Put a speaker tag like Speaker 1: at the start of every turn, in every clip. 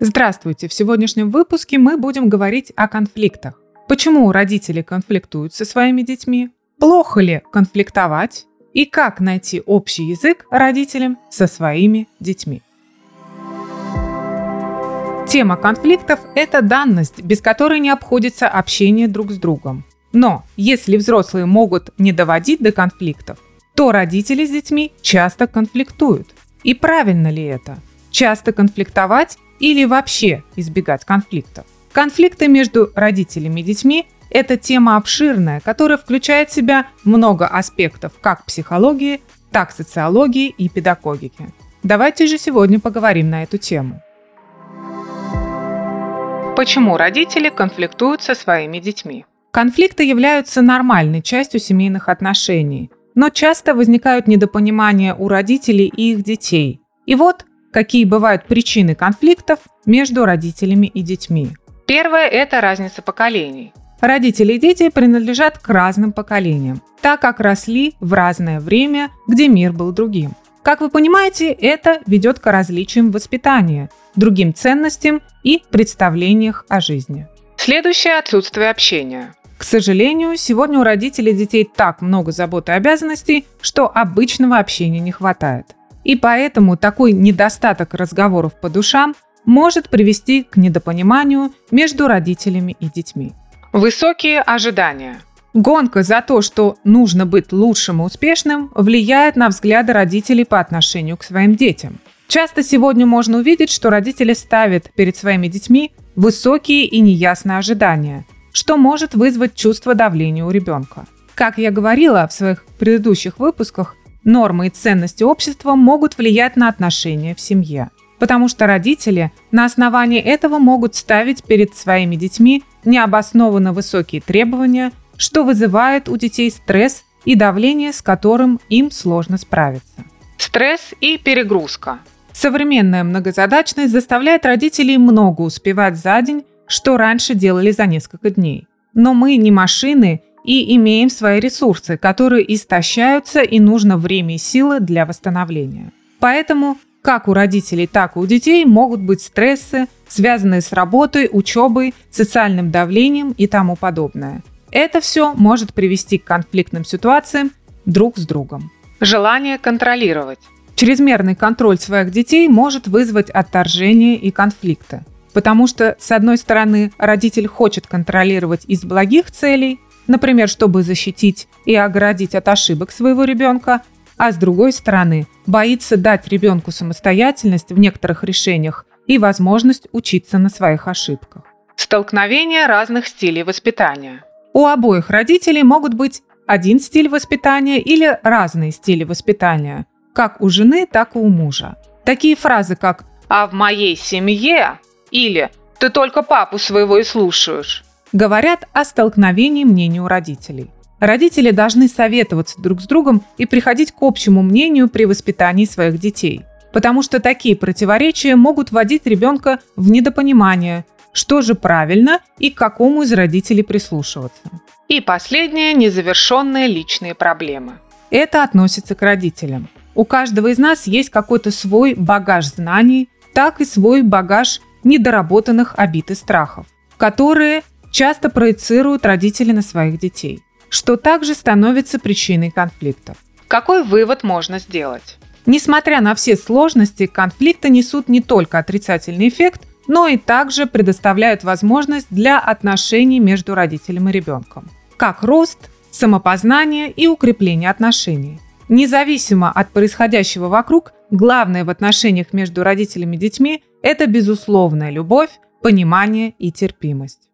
Speaker 1: Здравствуйте! В сегодняшнем выпуске мы будем говорить о конфликтах. Почему родители конфликтуют со своими детьми? Плохо ли конфликтовать? И как найти общий язык родителям со своими детьми? Тема конфликтов – это данность, без которой не обходится общение друг с другом. Но если взрослые могут не доводить до конфликтов, то родители с детьми часто конфликтуют. И правильно ли это? Часто конфликтовать или вообще избегать конфликтов. Конфликты между родителями и детьми – это тема обширная, которая включает в себя много аспектов как психологии, так социологии и педагогики. Давайте же сегодня поговорим на эту тему. Почему родители конфликтуют со своими детьми? Конфликты являются нормальной частью семейных отношений, но часто возникают недопонимания у родителей и их детей. И вот Какие бывают причины конфликтов между родителями и детьми? Первое – это разница поколений. Родители и дети принадлежат к разным поколениям, так как росли в разное время, где мир был другим. Как вы понимаете, это ведет к различиям воспитания, другим ценностям и представлениях о жизни. Следующее – отсутствие общения. К сожалению, сегодня у родителей детей так много забот и обязанностей, что обычного общения не хватает. И поэтому такой недостаток разговоров по душам может привести к недопониманию между родителями и детьми. Высокие ожидания. Гонка за то, что нужно быть лучшим и успешным, влияет на взгляды родителей по отношению к своим детям. Часто сегодня можно увидеть, что родители ставят перед своими детьми высокие и неясные ожидания, что может вызвать чувство давления у ребенка. Как я говорила в своих предыдущих выпусках, Нормы и ценности общества могут влиять на отношения в семье, потому что родители на основании этого могут ставить перед своими детьми необоснованно высокие требования, что вызывает у детей стресс и давление, с которым им сложно справиться. Стресс и перегрузка. Современная многозадачность заставляет родителей много успевать за день, что раньше делали за несколько дней. Но мы не машины и имеем свои ресурсы, которые истощаются и нужно время и силы для восстановления. Поэтому как у родителей, так и у детей могут быть стрессы, связанные с работой, учебой, социальным давлением и тому подобное. Это все может привести к конфликтным ситуациям друг с другом. Желание контролировать. Чрезмерный контроль своих детей может вызвать отторжение и конфликты. Потому что, с одной стороны, родитель хочет контролировать из благих целей, например, чтобы защитить и оградить от ошибок своего ребенка, а с другой стороны, боится дать ребенку самостоятельность в некоторых решениях и возможность учиться на своих ошибках. Столкновение разных стилей воспитания. У обоих родителей могут быть один стиль воспитания или разные стили воспитания, как у жены, так и у мужа. Такие фразы, как «а в моей семье» или «ты только папу своего и слушаешь» говорят о столкновении мнений у родителей. Родители должны советоваться друг с другом и приходить к общему мнению при воспитании своих детей, потому что такие противоречия могут вводить ребенка в недопонимание, что же правильно и к какому из родителей прислушиваться. И последнее – незавершенные личные проблемы. Это относится к родителям. У каждого из нас есть какой-то свой багаж знаний, так и свой багаж недоработанных обид и страхов, которые часто проецируют родители на своих детей, что также становится причиной конфликтов. Какой вывод можно сделать? Несмотря на все сложности, конфликты несут не только отрицательный эффект, но и также предоставляют возможность для отношений между родителем и ребенком, как рост, самопознание и укрепление отношений. Независимо от происходящего вокруг, главное в отношениях между родителями и детьми – это безусловная любовь, понимание и терпимость.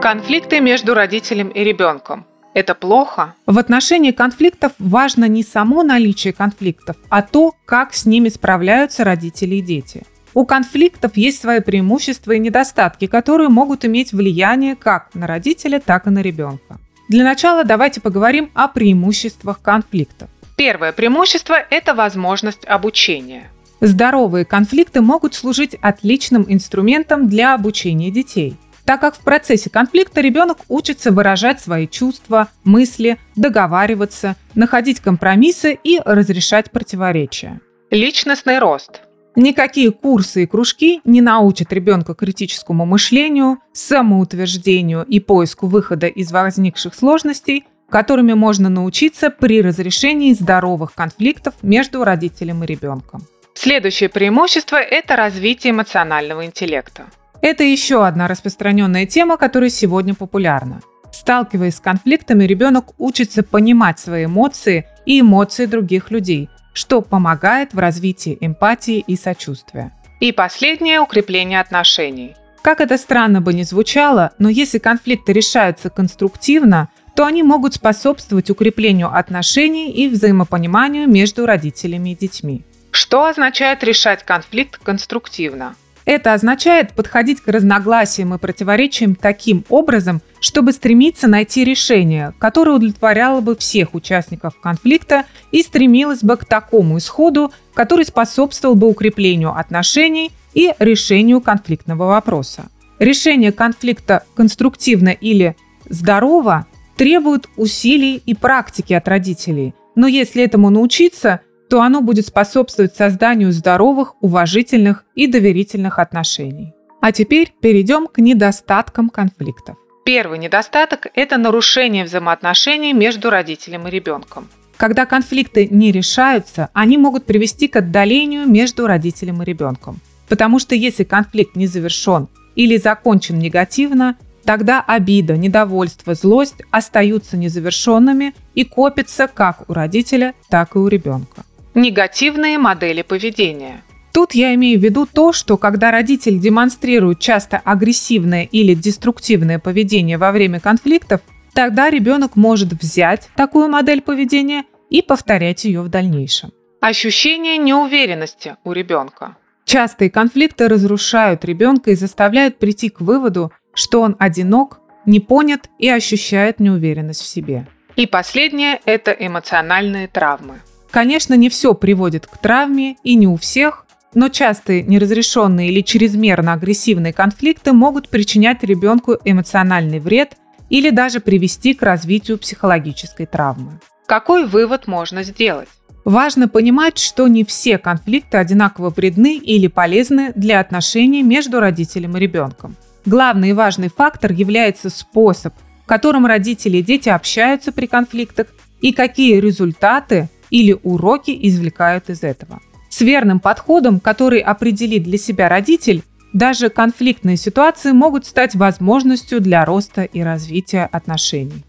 Speaker 1: Конфликты между родителем и ребенком. Это плохо? В отношении конфликтов важно не само наличие конфликтов, а то, как с ними справляются родители и дети. У конфликтов есть свои преимущества и недостатки, которые могут иметь влияние как на родителя, так и на ребенка. Для начала давайте поговорим о преимуществах конфликтов. Первое преимущество – это возможность обучения. Здоровые конфликты могут служить отличным инструментом для обучения детей – так как в процессе конфликта ребенок учится выражать свои чувства, мысли, договариваться, находить компромиссы и разрешать противоречия. Личностный рост. Никакие курсы и кружки не научат ребенка критическому мышлению, самоутверждению и поиску выхода из возникших сложностей, которыми можно научиться при разрешении здоровых конфликтов между родителем и ребенком.
Speaker 2: Следующее преимущество – это развитие эмоционального интеллекта.
Speaker 1: Это еще одна распространенная тема, которая сегодня популярна. Сталкиваясь с конфликтами, ребенок учится понимать свои эмоции и эмоции других людей, что помогает в развитии эмпатии и сочувствия.
Speaker 2: И последнее – укрепление отношений.
Speaker 1: Как это странно бы ни звучало, но если конфликты решаются конструктивно, то они могут способствовать укреплению отношений и взаимопониманию между родителями и детьми.
Speaker 2: Что означает решать конфликт конструктивно?
Speaker 1: Это означает подходить к разногласиям и противоречиям таким образом, чтобы стремиться найти решение, которое удовлетворяло бы всех участников конфликта и стремилось бы к такому исходу, который способствовал бы укреплению отношений и решению конфликтного вопроса. Решение конфликта конструктивно или здорово требует усилий и практики от родителей, но если этому научиться, то оно будет способствовать созданию здоровых, уважительных и доверительных отношений. А теперь перейдем к недостаткам конфликтов.
Speaker 2: Первый недостаток – это нарушение взаимоотношений между родителем и ребенком.
Speaker 1: Когда конфликты не решаются, они могут привести к отдалению между родителем и ребенком. Потому что если конфликт не завершен или закончен негативно, тогда обида, недовольство, злость остаются незавершенными и копятся как у родителя, так и у ребенка.
Speaker 2: Негативные модели поведения.
Speaker 1: Тут я имею в виду то, что когда родитель демонстрирует часто агрессивное или деструктивное поведение во время конфликтов, тогда ребенок может взять такую модель поведения и повторять ее в дальнейшем.
Speaker 2: Ощущение неуверенности у ребенка.
Speaker 1: Частые конфликты разрушают ребенка и заставляют прийти к выводу, что он одинок, не понят и ощущает неуверенность в себе.
Speaker 2: И последнее – это эмоциональные травмы.
Speaker 1: Конечно, не все приводит к травме и не у всех, но частые неразрешенные или чрезмерно агрессивные конфликты могут причинять ребенку эмоциональный вред или даже привести к развитию психологической травмы.
Speaker 2: Какой вывод можно сделать?
Speaker 1: Важно понимать, что не все конфликты одинаково вредны или полезны для отношений между родителем и ребенком. Главный и важный фактор является способ, которым родители и дети общаются при конфликтах и какие результаты или уроки извлекают из этого. С верным подходом, который определит для себя родитель, даже конфликтные ситуации могут стать возможностью для роста и развития отношений.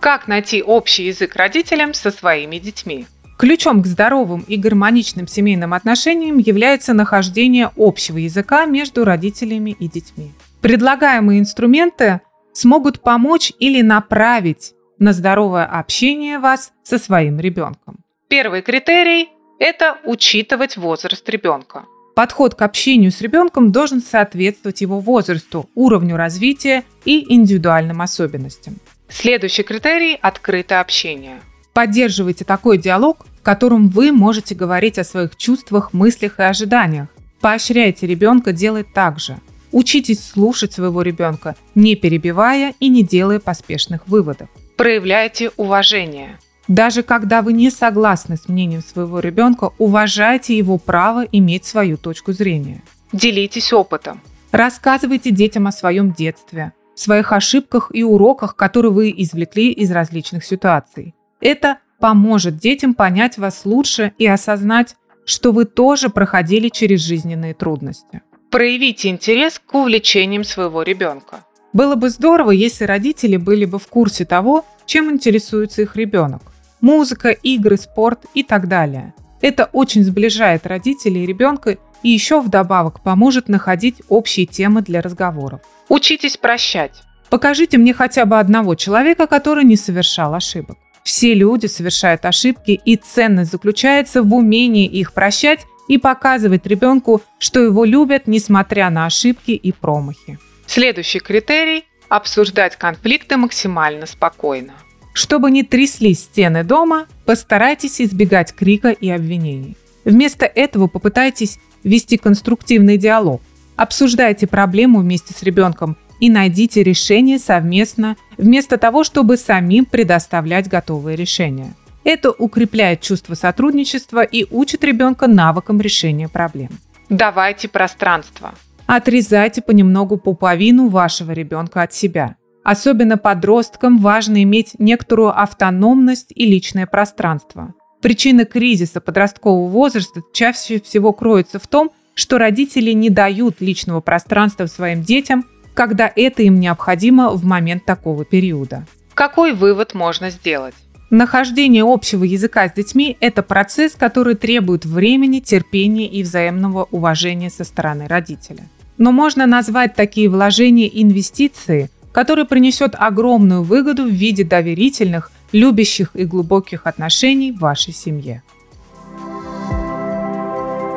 Speaker 2: Как найти общий язык родителям со своими детьми?
Speaker 1: Ключом к здоровым и гармоничным семейным отношениям является нахождение общего языка между родителями и детьми. Предлагаемые инструменты смогут помочь или направить на здоровое общение вас со своим ребенком.
Speaker 2: Первый критерий – это учитывать возраст ребенка.
Speaker 1: Подход к общению с ребенком должен соответствовать его возрасту, уровню развития и индивидуальным особенностям.
Speaker 2: Следующий критерий – открытое общение.
Speaker 1: Поддерживайте такой диалог, в котором вы можете говорить о своих чувствах, мыслях и ожиданиях. Поощряйте ребенка делать так же. Учитесь слушать своего ребенка, не перебивая и не делая поспешных выводов.
Speaker 2: Проявляйте уважение.
Speaker 1: Даже когда вы не согласны с мнением своего ребенка, уважайте его право иметь свою точку зрения.
Speaker 2: Делитесь опытом.
Speaker 1: Рассказывайте детям о своем детстве, своих ошибках и уроках, которые вы извлекли из различных ситуаций. Это поможет детям понять вас лучше и осознать, что вы тоже проходили через жизненные трудности.
Speaker 2: Проявите интерес к увлечениям своего ребенка.
Speaker 1: Было бы здорово, если родители были бы в курсе того, чем интересуется их ребенок. Музыка, игры, спорт и так далее. Это очень сближает родителей и ребенка и еще вдобавок поможет находить общие темы для разговоров.
Speaker 2: Учитесь прощать.
Speaker 1: Покажите мне хотя бы одного человека, который не совершал ошибок. Все люди совершают ошибки, и ценность заключается в умении их прощать и показывать ребенку, что его любят, несмотря на ошибки и промахи.
Speaker 2: Следующий критерий – обсуждать конфликты максимально спокойно.
Speaker 1: Чтобы не тряслись стены дома, постарайтесь избегать крика и обвинений. Вместо этого попытайтесь вести конструктивный диалог. Обсуждайте проблему вместе с ребенком и найдите решение совместно, вместо того, чтобы самим предоставлять готовые решения. Это укрепляет чувство сотрудничества и учит ребенка навыкам решения проблем.
Speaker 2: Давайте пространство.
Speaker 1: Отрезайте понемногу пуповину вашего ребенка от себя. Особенно подросткам важно иметь некоторую автономность и личное пространство. Причина кризиса подросткового возраста чаще всего кроется в том, что родители не дают личного пространства своим детям, когда это им необходимо в момент такого периода.
Speaker 2: Какой вывод можно сделать?
Speaker 1: Нахождение общего языка с детьми – это процесс, который требует времени, терпения и взаимного уважения со стороны родителя. Но можно назвать такие вложения инвестиции, которые принесет огромную выгоду в виде доверительных, любящих и глубоких отношений в вашей семье.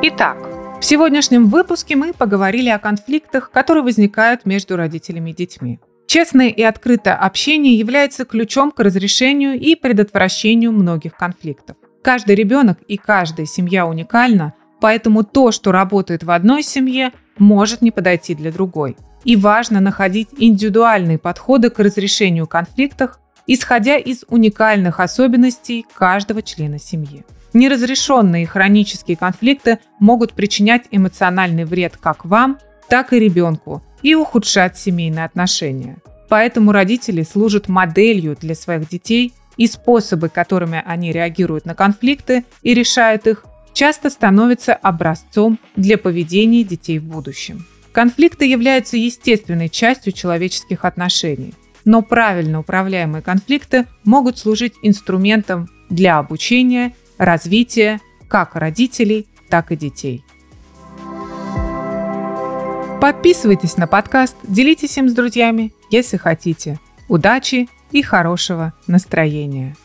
Speaker 1: Итак, в сегодняшнем выпуске мы поговорили о конфликтах, которые возникают между родителями и детьми. Честное и открытое общение является ключом к разрешению и предотвращению многих конфликтов. Каждый ребенок и каждая семья уникальна, поэтому то, что работает в одной семье, может не подойти для другой. И важно находить индивидуальные подходы к разрешению конфликтов, исходя из уникальных особенностей каждого члена семьи. Неразрешенные хронические конфликты могут причинять эмоциональный вред как вам, так и ребенку, и ухудшать семейные отношения. Поэтому родители служат моделью для своих детей, и способы, которыми они реагируют на конфликты и решают их, часто становятся образцом для поведения детей в будущем. Конфликты являются естественной частью человеческих отношений, но правильно управляемые конфликты могут служить инструментом для обучения, развития как родителей, так и детей. Подписывайтесь на подкаст, делитесь им с друзьями, если хотите. Удачи и хорошего настроения!